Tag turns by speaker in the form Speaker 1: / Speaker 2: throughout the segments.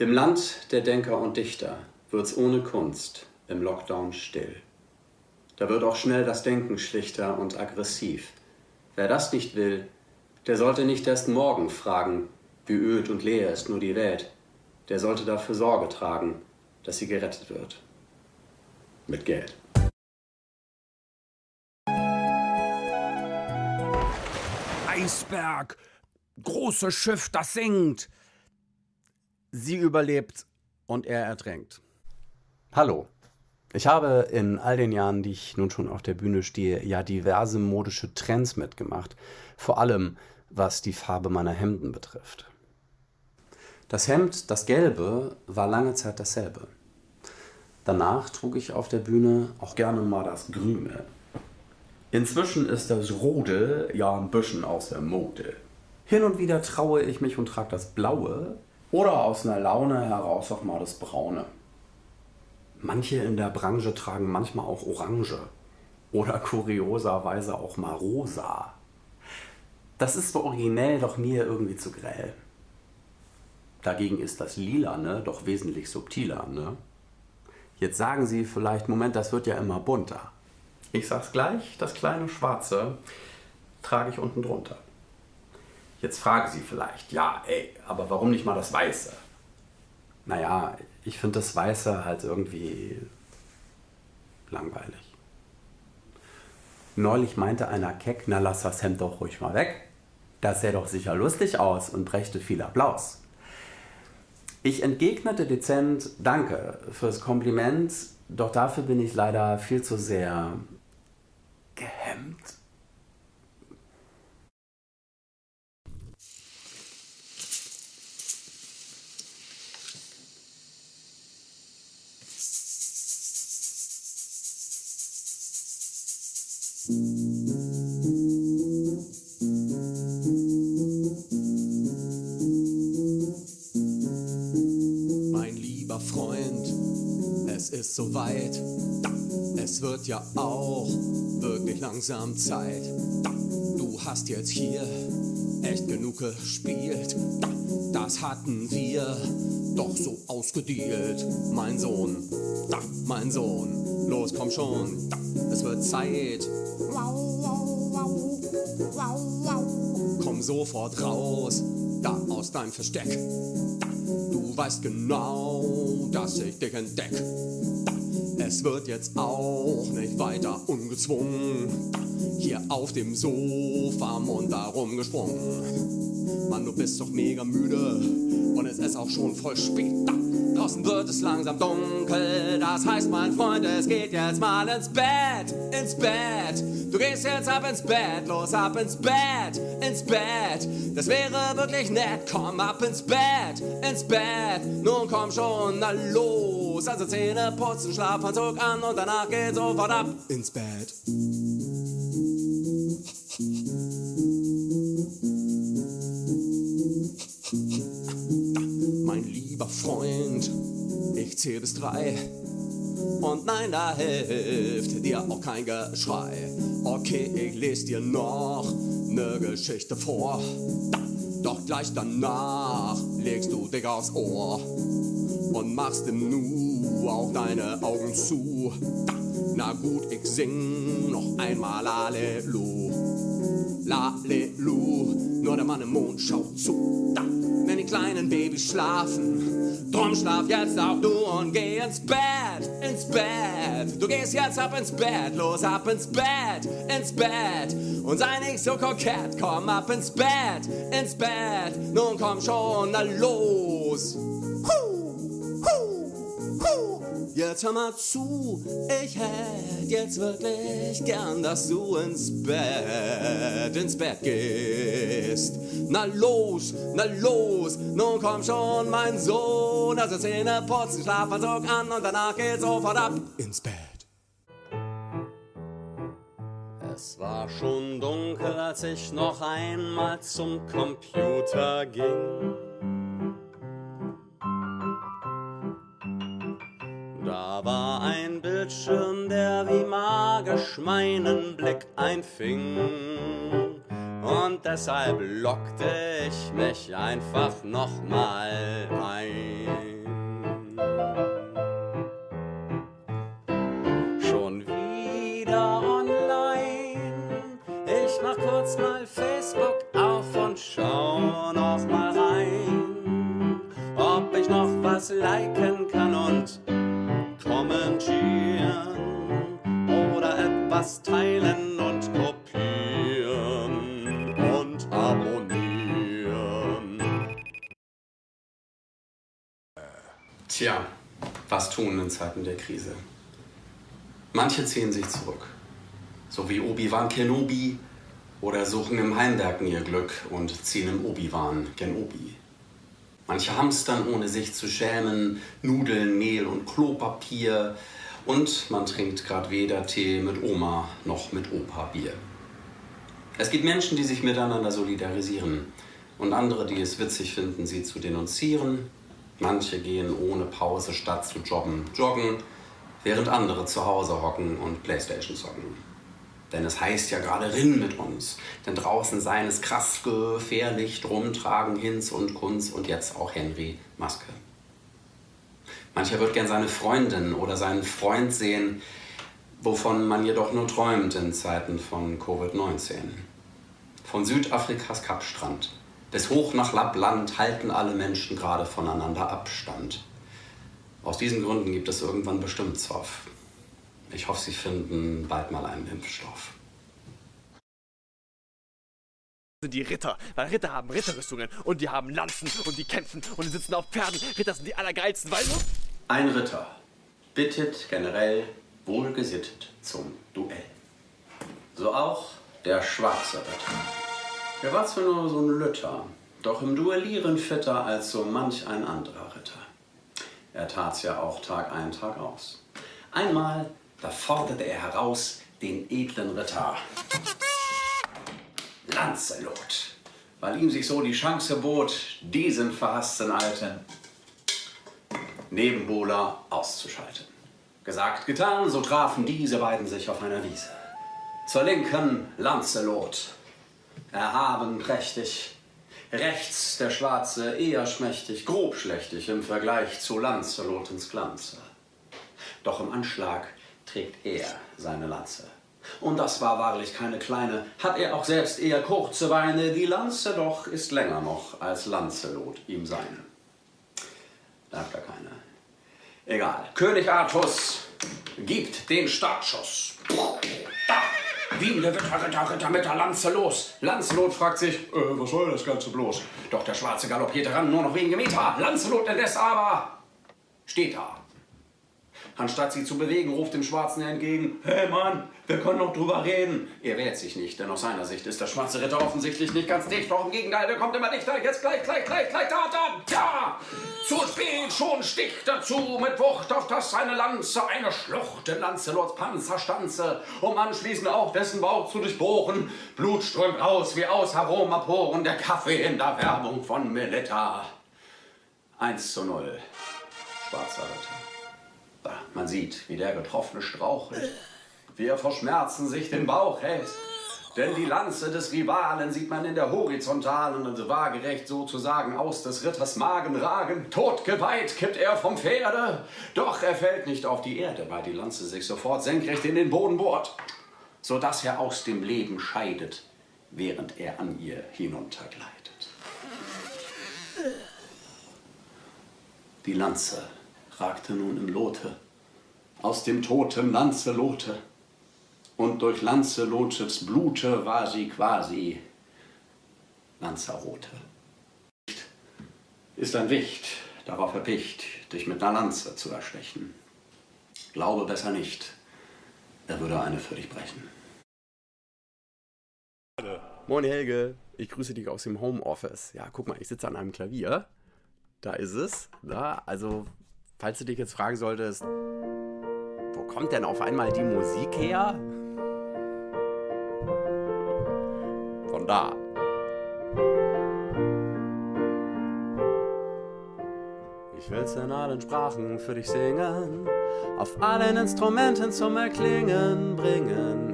Speaker 1: Im Land der Denker und Dichter wird's ohne Kunst im Lockdown still. Da wird auch schnell das Denken schlichter und aggressiv. Wer das nicht will, der sollte nicht erst morgen fragen, wie öd und leer ist nur die Welt. Der sollte dafür Sorge tragen, dass sie gerettet wird. Mit Geld.
Speaker 2: Eisberg! Großes Schiff, das sinkt! Sie überlebt und er ertränkt.
Speaker 1: Hallo. Ich habe in all den Jahren, die ich nun schon auf der Bühne stehe, ja diverse modische Trends mitgemacht. Vor allem, was die Farbe meiner Hemden betrifft. Das Hemd, das gelbe, war lange Zeit dasselbe. Danach trug ich auf der Bühne auch gerne mal das grüne. Inzwischen ist das rote ja ein bisschen aus der Mode. Hin und wieder traue ich mich und trage das blaue oder aus einer Laune heraus auch mal das braune. Manche in der Branche tragen manchmal auch orange oder kurioserweise auch mal rosa. Das ist so originell doch mir irgendwie zu grell. Dagegen ist das Lilane doch wesentlich subtiler, ne? Jetzt sagen Sie vielleicht, Moment, das wird ja immer bunter. Ich sag's gleich, das kleine Schwarze trage ich unten drunter. Jetzt fragen Sie vielleicht, ja, ey, aber warum nicht mal das Weiße? Naja, ich finde das Weiße halt irgendwie langweilig. Neulich meinte einer keck, na lass das Hemd doch ruhig mal weg. Das sähe doch sicher lustig aus und brächte viel Applaus. Ich entgegnete dezent, danke fürs Kompliment, doch dafür bin ich leider viel zu sehr gehemmt.
Speaker 3: Es ist soweit. Es wird ja auch wirklich langsam Zeit. Du hast jetzt hier echt genug gespielt. Das hatten wir doch so ausgedealt. Mein Sohn, mein Sohn, los komm schon, es wird Zeit. Komm sofort raus, da aus deinem Versteck. Du weißt genau, dass ich dich entdeck. Es wird jetzt auch nicht weiter ungezwungen. Hier auf dem Sofa munter rumgesprungen. Mann, du bist doch mega müde und es ist auch schon voll spät. Da draußen wird es langsam dunkel. Das heißt, mein Freund, es geht jetzt mal ins Bett, ins Bett. Du gehst jetzt ab ins Bett, los ab ins Bett, ins Bett. Das wäre wirklich nett, komm ab ins Bett, ins Bett. Nun komm schon, na los. Also Zähne putzen, Schlafanzug an und danach geht sofort ab ins Bett. Mein lieber Freund, ich zähl bis drei. Und nein, da hilft dir auch kein Geschrei. Okay, ich lese dir noch ne Geschichte vor. Doch gleich danach legst du dich aufs Ohr und machst im Nu auch deine Augen zu. Na gut, ich sing noch einmal Lalelu. Lalelu, nur der Mann im Mond schaut zu. Da, wenn die kleinen Babys schlafen, drum schlaf jetzt auch du und geh ins Bett, ins Bett. Du gehst jetzt ab ins Bett, los ab ins Bett, ins Bett. Und sei nicht so kokett, komm ab ins Bett, ins Bett. Nun komm schon, na los. Jetzt hör mal zu, ich hätte jetzt wirklich gern, dass du ins Bett, ins Bett gehst. Na los, na los, nun komm schon, mein Sohn. Also Zähne putzen, Schlafanzug an und danach geht's sofort ab ins Bett.
Speaker 1: Es war schon dunkel, als ich noch einmal zum Computer ging. Meinen Blick einfing. Und deshalb lockte ich mich einfach nochmal ein.
Speaker 3: Tja, was tun in Zeiten der Krise? Manche ziehen sich zurück, so wie Obi-Wan Kenobi, oder suchen im Heimwerken ihr Glück und ziehen im Obi-Wan gen Obi. Manche hamstern, ohne sich zu schämen, Nudeln, Mehl und Klopapier. Und man trinkt grad weder Tee mit Oma noch mit Opa Bier. Es gibt Menschen, die sich miteinander solidarisieren und andere, die es witzig finden, sie zu denunzieren. Manche gehen ohne Pause statt zu joggen, joggen, während andere zu Hause hocken und Playstation zocken. Denn es heißt ja gerade Rinn mit uns. Denn draußen seien es krass gefährlich, drum tragen Hinz und Kunz und jetzt auch Henry Maske. Mancher wird gern seine Freundin oder seinen Freund sehen, wovon man jedoch nur träumt in Zeiten von Covid-19. Von Südafrikas Kapstrand bis hoch nach Lappland halten alle Menschen gerade voneinander Abstand. Aus diesen Gründen gibt es irgendwann bestimmt Zoff. Ich hoffe, Sie finden bald mal einen Impfstoff.
Speaker 4: sind die Ritter, weil Ritter haben Ritterrüstungen und die haben Lanzen und die kämpfen und die sitzen auf Pferden. Ritter sind die allergeilsten, weil nur
Speaker 3: Ein Ritter bittet generell wohlgesittet zum Duell. So auch der schwarze Ritter. Er war zwar nur so ein Lütter, doch im Duellieren fitter als so manch ein anderer Ritter. Er tat's ja auch Tag ein, Tag aus. Einmal, da forderte er heraus den edlen Ritter Lancelot, weil ihm sich so die Chance bot, diesen verhassten alten Nebenbuhler auszuschalten. Gesagt, getan, so trafen diese beiden sich auf einer Wiese. Zur Linken Lancelot, erhaben prächtig, rechts der Schwarze eher schmächtig, grobschlächtig im Vergleich zu Lancelotens Glanze. Doch im Anschlag trägt er seine Lanze. Und das war wahrlich keine kleine, hat er auch selbst eher kurze Beine, die Lanze doch ist länger noch als Lancelot ihm seine. Darf da keine. Egal. König Artus gibt den Startschuss. Wie der Ritter, Ritter, Ritter mit der Lanze los. Lancelot fragt sich, äh, was soll das Ganze bloß? Doch der Schwarze galoppiert heran, nur noch wenige Meter. Lancelot indes aber steht da. Anstatt sie zu bewegen, ruft dem Schwarzen entgegen, hey Mann, wir können noch drüber reden. Er wehrt sich nicht, denn aus seiner Sicht ist der schwarze Ritter offensichtlich nicht ganz dicht. Doch im Gegenteil, der kommt immer dichter. Jetzt gleich, gleich, gleich, gleich, da, dann, ja! Zu spät, schon sticht dazu mit Wucht, auf das seine Lanze eine Schlucht in Lancelots Panzer um anschließend auch dessen Bauch zu durchbohren. Blut strömt aus wie aus Aromaporen, der Kaffee in der Werbung von Melita. 1 zu 0. Schwarzer Ritter. Man sieht, wie der Getroffene strauchelt, wie er vor Schmerzen sich den Bauch hält. Denn die Lanze des Rivalen sieht man in der horizontalen und waagerecht sozusagen aus des Ritters Magen ragen. Totgeweiht kippt er vom Pferde, doch er fällt nicht auf die Erde, weil die Lanze sich sofort senkrecht in den Boden bohrt, sodass er aus dem Leben scheidet, während er an ihr hinuntergleitet. Die Lanze ragte nun im Lote, aus dem toten Lancelote. Und durch Lancelotes Blute war sie quasi Lanzarote. Ist ein Wicht darauf erpicht, dich mit einer Lanze zu erstechen. Glaube besser nicht, er würde eine für dich brechen.
Speaker 5: Moin Helge, ich grüße dich aus dem Homeoffice. Ja, guck mal, ich sitze an einem Klavier. Da ist es. Da, also, falls du dich jetzt fragen solltest, wo kommt denn auf einmal die Musik her? Von da. Ich will's in allen Sprachen für dich singen, auf allen Instrumenten zum Erklingen bringen.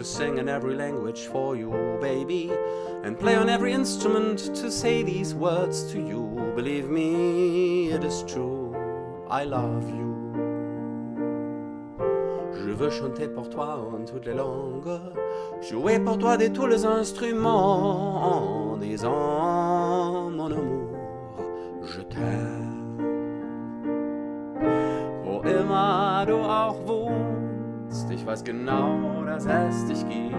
Speaker 5: To sing in every language for you, baby, and play on every instrument to say these words to you. Believe me, it is true, I love you. Je
Speaker 3: veux chanter pour toi en toutes les langues, jouer pour toi de tous les instruments en disant mon amour, je t'aime. Ich weiß genau, dass es dich gibt.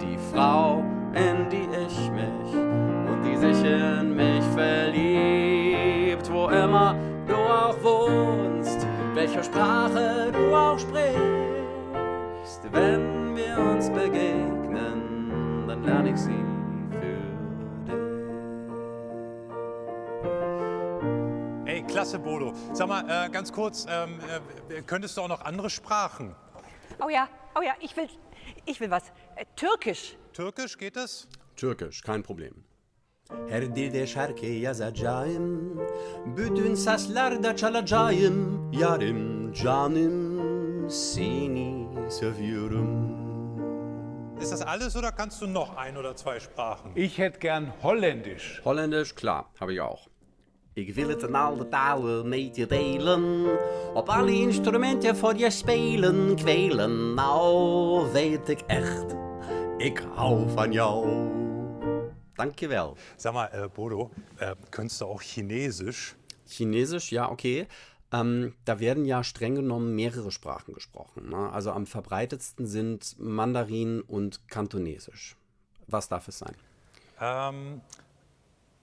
Speaker 3: Die Frau, in die ich mich und die sich in mich verliebt. Wo immer du auch wohnst, welcher Sprache du auch sprichst. Wenn wir uns begegnen, dann lerne ich sie für dich.
Speaker 6: Ey, klasse, Bodo. Sag mal, äh, ganz kurz, ähm, äh, könntest du auch noch andere Sprachen?
Speaker 7: Oh ja, oh ja, ich will, ich will was. Äh, Türkisch.
Speaker 6: Türkisch, geht das?
Speaker 3: Türkisch, kein Problem. Her dilde şarkı yazacağım Bütün seslarda çalacağım Yarım canım seni seviyorum
Speaker 6: Ist das alles oder kannst du noch ein oder zwei Sprachen?
Speaker 8: Ich hätte gern Holländisch.
Speaker 3: Holländisch, klar, habe ich auch. Ik wil het in alle talen met je delen. Op alle instrumenten voor je spelen, kwelen. Nou weet ik echt, ik hou van jou. Dankjewel.
Speaker 6: Sag mal, äh, Bodo, äh, könntest du auch Chinesisch?
Speaker 3: Chinesisch, ja, okay. Ähm, da werden ja streng genommen mehrere Sprachen gesprochen. Ne? Also am verbreitetsten sind Mandarin und Kantonesisch. Was darf es sein?
Speaker 6: Ähm,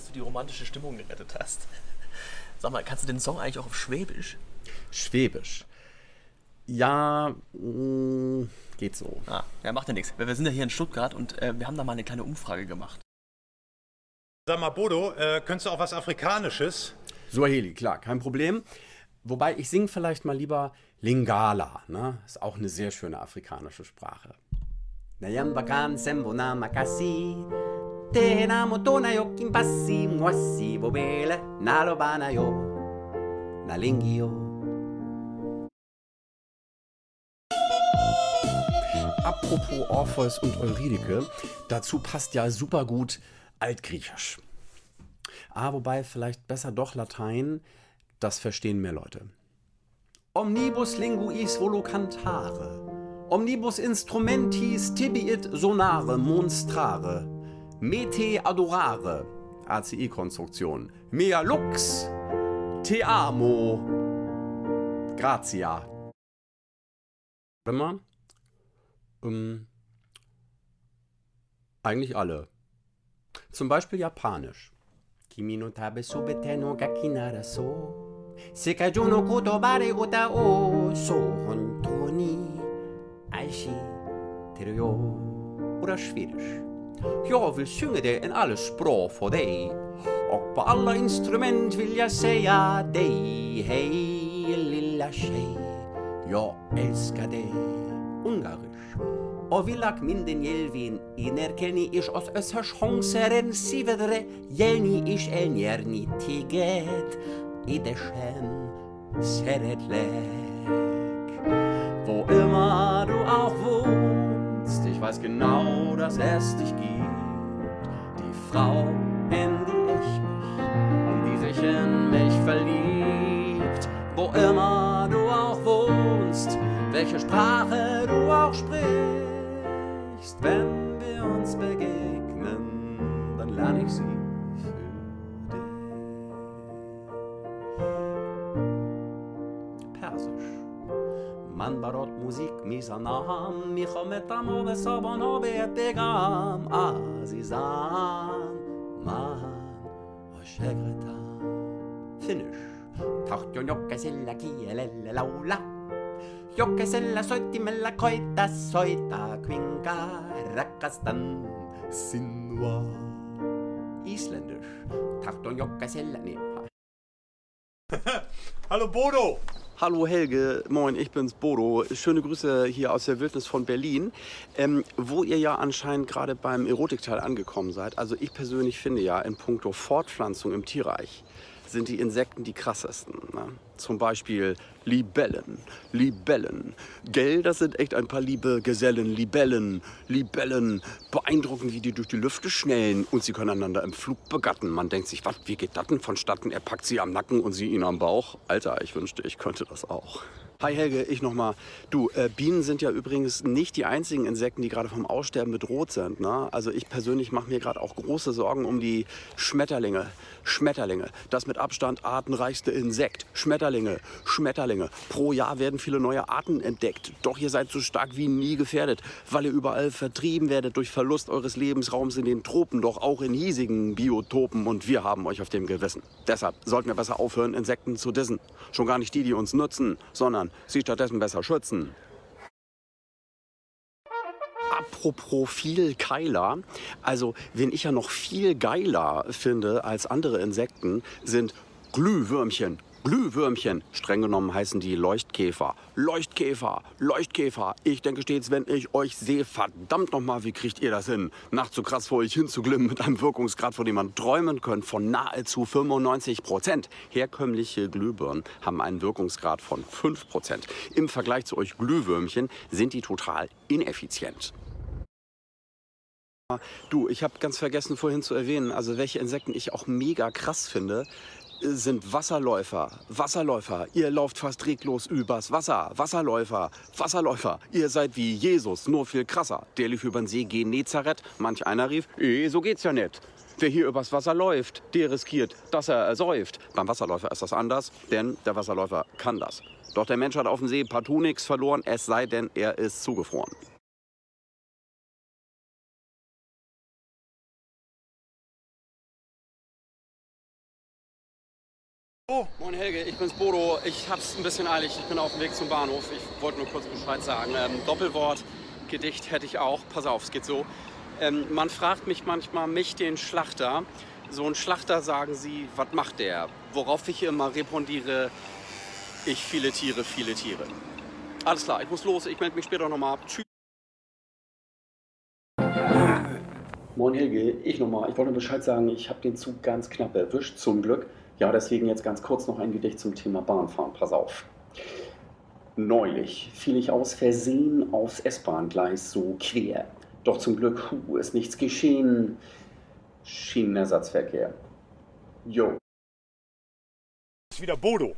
Speaker 4: dass du die romantische Stimmung gerettet hast. Sag mal, kannst du den Song eigentlich auch auf Schwäbisch?
Speaker 3: Schwäbisch. Ja, mh, geht so.
Speaker 4: Ah, ja, macht ja nichts. Wir sind ja hier in Stuttgart und äh, wir haben da mal eine kleine Umfrage gemacht.
Speaker 6: Sag mal, Bodo, äh, könntest du auch was Afrikanisches?
Speaker 3: Swahili, klar, kein Problem. Wobei ich singe vielleicht mal lieber Lingala, ne? Ist auch eine sehr schöne afrikanische Sprache. Nayamba kan sembo na makasi. Tena motona yo kimpasi mwasi bobele nalobana yo nalingio. Apropos Orpheus und Eurydike, dazu passt ja super gut Altgriechisch. Ah, wobei vielleicht besser doch Latein, das verstehen mehr Leute. Omnibus linguis volo cantare, omnibus instrumentis tibiit sonare monstrare, mete adorare, ACI-Konstruktion, mea lux, te amo, gratia. Warte mal. Ähm, eigentlich alle. Zum Beispiel Japanisch. Kimi no tabe subete no gakinara so. Sekaju no kotobare uta o so hontoni aishi teru yo. Oder Schwedisch. Jag vill sjunga det en alla språk för dig. Och på alla instrument vill jag säga dig. Hej lilla tjej, jag älskar dig. Ungarisch. Och vill ak minden jelvin inerkeni ish os hongseren sivedre jelni ish el njerni tiget i det sken seretlek. Wo immer du auch wohnst, ich weiß genau, dass es dich gibt. Frau, in die ich mich die sich in mich verliebt. Wo immer du auch wohnst, welche Sprache du auch sprichst, برات موزیک میزنم میخوام و به سابانا بهت بگم عزیزم من عاشقتم فینش تاختیون یوکسیلا کیلل لولا یوکسیلا سویتی ملا کویتا سویتا kvинka rakkastan sinua Isländisch Tachton jokkasella nee.
Speaker 6: Hallo, Bodo!
Speaker 3: Hallo Helge, moin, ich bin's Bodo. Schöne Grüße hier aus der Wildnis von Berlin, ähm, wo ihr ja anscheinend gerade beim Erotikteil angekommen seid. Also ich persönlich finde ja in puncto Fortpflanzung im Tierreich sind die Insekten die krassesten. Ne? Zum Beispiel Libellen, Libellen. Gell, das sind echt ein paar liebe Gesellen. Libellen, Libellen. Beeindruckend, wie die durch die Lüfte schnellen und sie können einander im Flug begatten. Man denkt sich, was, wie geht das denn vonstatten? Er packt sie am Nacken und sie ihn am Bauch. Alter, ich wünschte, ich könnte das auch. Hi Helge, ich nochmal. Du, äh, Bienen sind ja übrigens nicht die einzigen Insekten, die gerade vom Aussterben bedroht sind. Ne? Also ich persönlich mache mir gerade auch große Sorgen um die Schmetterlinge. Schmetterlinge, das mit Abstand artenreichste Insekt. Schmetterlinge, Schmetterlinge. Pro Jahr werden viele neue Arten entdeckt. Doch ihr seid so stark wie nie gefährdet, weil ihr überall vertrieben werdet durch Verlust eures Lebensraums in den Tropen, doch auch in hiesigen Biotopen. Und wir haben euch auf dem Gewissen. Deshalb sollten wir besser aufhören, Insekten zu dissen. Schon gar nicht die, die uns nutzen, sondern sie stattdessen besser schützen. Apropos viel geiler, also wen ich ja noch viel geiler finde als andere Insekten, sind Glühwürmchen. Glühwürmchen. Streng genommen heißen die Leuchtkäfer. Leuchtkäfer, Leuchtkäfer. Ich denke stets, wenn ich euch sehe, verdammt nochmal, wie kriegt ihr das hin? Nachts so krass vor euch hinzuglimmen mit einem Wirkungsgrad, von dem man träumen könnte, von nahezu 95 Prozent. Herkömmliche Glühbirnen haben einen Wirkungsgrad von 5 Prozent. Im Vergleich zu euch Glühwürmchen sind die total ineffizient. Du, ich habe ganz vergessen vorhin zu erwähnen, also welche Insekten ich auch mega krass finde, sind Wasserläufer. Wasserläufer. Ihr lauft fast reglos übers Wasser. Wasserläufer. Wasserläufer. Ihr seid wie Jesus, nur viel krasser. Der lief über den See Genezareth. Manch einer rief, eh, so geht's ja nicht. Wer hier übers Wasser läuft, der riskiert, dass er ersäuft. Beim Wasserläufer ist das anders, denn der Wasserläufer kann das. Doch der Mensch hat auf dem See partout nichts verloren, es sei denn, er ist zugefroren. Oh, moin Helge, ich bin's Bodo. Ich hab's ein bisschen eilig, ich bin auf dem Weg zum Bahnhof. Ich wollte nur kurz Bescheid sagen. Ähm, Doppelwort, Gedicht hätte ich auch. Pass auf, es geht so. Ähm, man fragt mich manchmal, mich, den Schlachter. So ein Schlachter sagen sie, was macht der? Worauf ich immer respondiere, ich viele Tiere, viele Tiere. Alles klar, ich muss los, ich melde mich später nochmal. Tschüss. Moin Helge, ich nochmal. Ich wollte Bescheid sagen, ich habe den Zug ganz knapp erwischt, zum Glück. Ja, deswegen jetzt ganz kurz noch ein Gedicht zum Thema Bahnfahren. Pass auf. Neulich fiel ich aus Versehen aufs S-Bahn-Gleis so quer. Doch zum Glück hu, ist nichts geschehen. Schienenersatzverkehr. Jo.
Speaker 6: Ist wieder Bodo.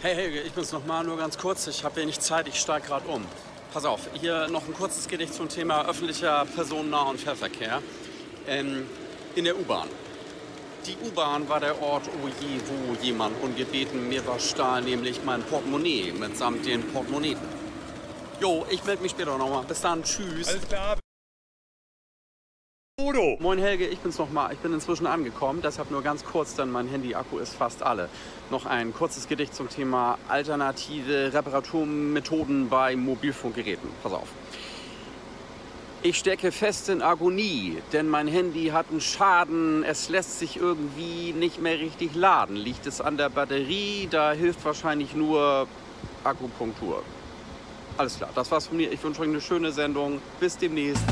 Speaker 3: Hey Helge, ich bin's nochmal, nur ganz kurz. Ich habe wenig Zeit, ich steige gerade um. Pass auf, hier noch ein kurzes Gedicht zum Thema öffentlicher Personennah- und Fährverkehr. Ähm, in der U-Bahn. Die U-Bahn war der Ort, oh je, wo jemand ungebeten mir was stahl, nämlich mein Portemonnaie mitsamt den Portemonnaies. Jo, ich melde mich später nochmal. Bis dann, tschüss.
Speaker 6: Alles klar. Bodo.
Speaker 3: Moin Helge, ich bin's nochmal. Ich bin inzwischen angekommen, deshalb nur ganz kurz, denn mein Handy-Akku ist fast alle. Noch ein kurzes Gedicht zum Thema alternative Reparaturmethoden bei Mobilfunkgeräten. Pass auf. Ich stecke fest in Agonie, denn mein Handy hat einen Schaden. Es lässt sich irgendwie nicht mehr richtig laden. Liegt es an der Batterie? Da hilft wahrscheinlich nur Akupunktur. Alles klar, das war's von mir. Ich wünsche euch eine schöne Sendung. Bis demnächst.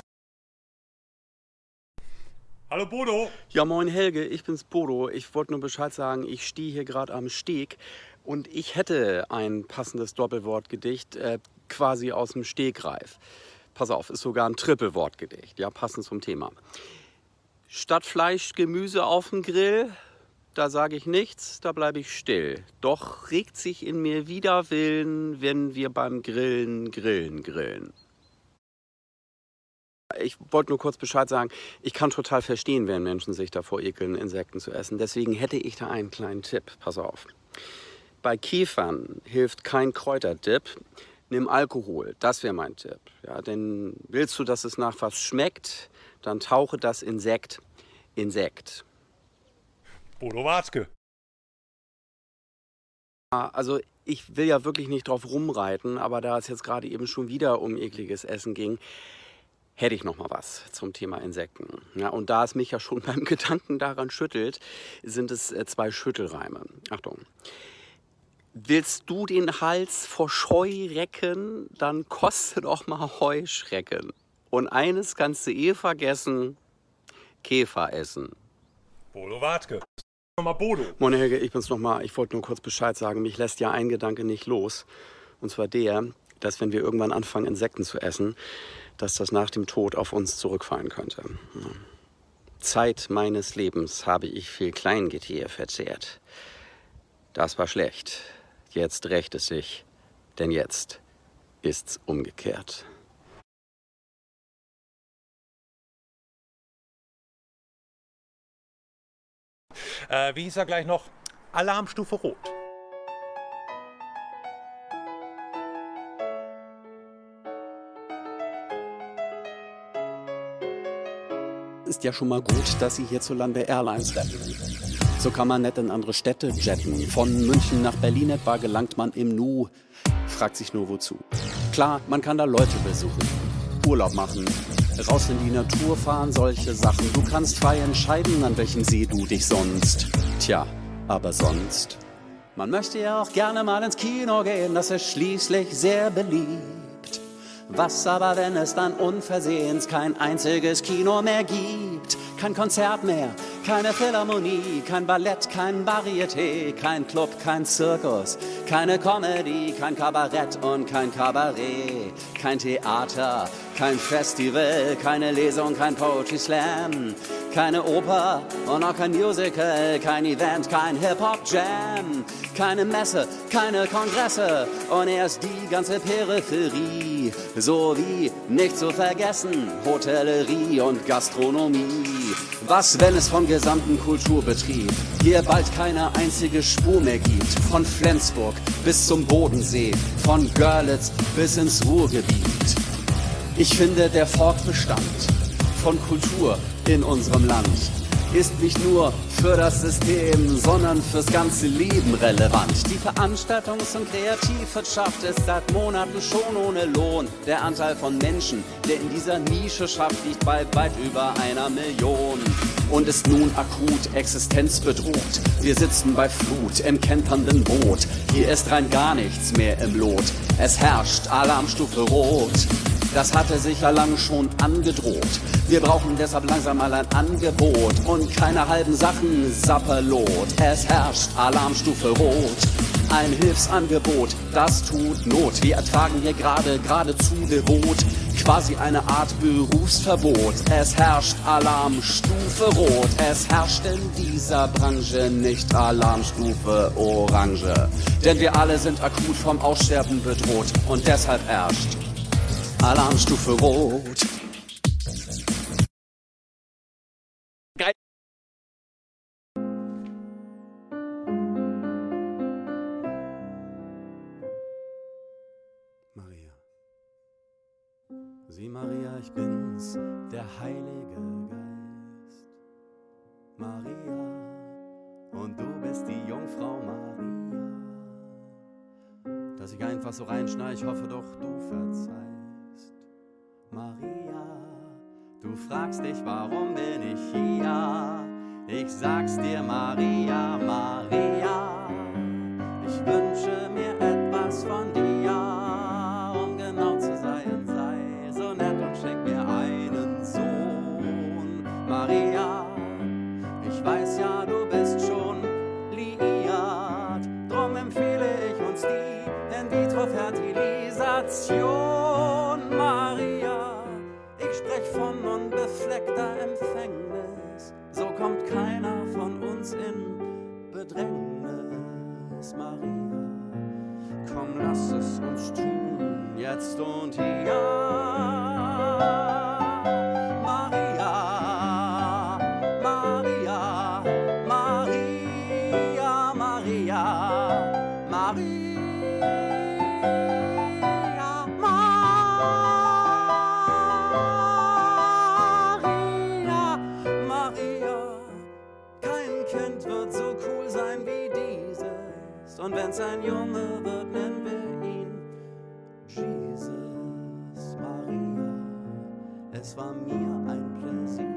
Speaker 6: Hallo Bodo.
Speaker 3: Ja, moin Helge, ich bin's Bodo. Ich wollte nur Bescheid sagen, ich stehe hier gerade am Steg und ich hätte ein passendes Doppelwortgedicht äh, quasi aus dem Stegreif. Pass auf, ist sogar ein Trippelwortgedicht, ja, passend zum Thema. Statt Fleisch, Gemüse auf dem Grill, da sage ich nichts, da bleibe ich still. Doch regt sich in mir Widerwillen, wenn wir beim Grillen, Grillen, Grillen. Ich wollte nur kurz Bescheid sagen, ich kann total verstehen, wenn Menschen sich davor ekeln, Insekten zu essen. Deswegen hätte ich da einen kleinen Tipp. Pass auf. Bei Kiefern hilft kein Kräuterdip. Nimm Alkohol, das wäre mein Tipp. Ja, denn willst du, dass es nach was schmeckt, dann tauche das Insekt Insekt.
Speaker 6: Bodo Watzke.
Speaker 3: Also ich will ja wirklich nicht drauf rumreiten, aber da es jetzt gerade eben schon wieder um ekliges Essen ging, hätte ich noch mal was zum Thema Insekten. Ja, und da es mich ja schon beim Gedanken daran schüttelt, sind es äh, zwei Schüttelreime. Achtung. Willst du den Hals vor Scheu recken, dann koste doch mal Heuschrecken. Und eines kannst du eh vergessen, Käfer essen.
Speaker 6: Bodo Wartke. Nochmal Bodo.
Speaker 3: Moin Helge, ich bin's nochmal. Ich wollte nur kurz Bescheid sagen. Mich lässt ja ein Gedanke nicht los. Und zwar der, dass wenn wir irgendwann anfangen, Insekten zu essen, dass das nach dem Tod auf uns zurückfallen könnte. Zeit meines Lebens habe ich viel Kleingetier verzehrt. Das war schlecht. Jetzt rächt es sich, denn jetzt ist's umgekehrt.
Speaker 6: Äh, wie hieß er gleich noch? Alarmstufe Rot.
Speaker 3: Ist ja schon mal gut, dass Sie hierzulande Airlines retten. So kann man nett in andere Städte jetten. Von München nach Berlin etwa gelangt man im Nu. Fragt sich nur wozu. Klar, man kann da Leute besuchen, Urlaub machen, raus in die Natur fahren, solche Sachen. Du kannst frei entscheiden, an welchem See du dich sonst. Tja, aber sonst. Man möchte ja auch gerne mal ins Kino gehen, das ist schließlich sehr beliebt. Was aber, wenn es dann unversehens kein einziges Kino mehr gibt? Kein Konzert mehr, keine Philharmonie, kein Ballett, kein Varieté, kein Club, kein Zirkus, keine Comedy, kein Kabarett und kein Kabarett, kein Theater, kein Festival, keine Lesung, kein Poetry Slam, keine Oper und auch kein Musical, kein Event, kein Hip-Hop-Jam, keine Messe, keine Kongresse und erst die ganze Peripherie, sowie nicht zu vergessen Hotellerie und Gastronomie. Was, wenn es vom gesamten Kulturbetrieb hier bald keine einzige Spur mehr gibt? Von Flensburg bis zum Bodensee, von Görlitz bis ins Ruhrgebiet. Ich finde, der Fortbestand von Kultur in unserem Land ist nicht nur für das System, sondern fürs ganze Leben relevant. Die Veranstaltungs- und Kreativwirtschaft ist seit Monaten schon ohne Lohn. Der Anteil von Menschen, der in dieser Nische schafft, liegt bei weit über einer Million und ist nun akut existenzbedroht. Wir sitzen bei Flut im kenternden Boot. Hier ist rein gar nichts mehr im Lot. Es herrscht Alarmstufe Rot. Das hatte sich ja lang schon angedroht. Wir brauchen deshalb langsam mal ein Angebot und keine halben Sachen Sapperlot. Es herrscht Alarmstufe Rot. Ein Hilfsangebot, das tut Not. Wir ertragen hier gerade geradezu devot quasi eine Art Berufsverbot. Es herrscht Alarmstufe Rot. Es herrscht in dieser Branche nicht Alarmstufe Orange. Denn wir alle sind akut vom Aussterben bedroht und deshalb herrscht Alarmstufe Rot.
Speaker 4: Geil.
Speaker 3: Maria. Sieh, Maria, ich bin's, der Heilige Geist. Maria, und du bist die Jungfrau Maria. Dass ich einfach so reinschnei, ich hoffe fragst dich, warum bin ich hier? Ich sag's dir, Maria, Maria. Empfängnis, so kommt keiner von uns in Bedrängnis, Maria. Komm, lass es uns tun, jetzt und hier. Maria, Maria, Maria, Maria, Maria, wenn's ein Junge wird, nennen wir ihn Jesus Maria. Es war mir ein Pläsier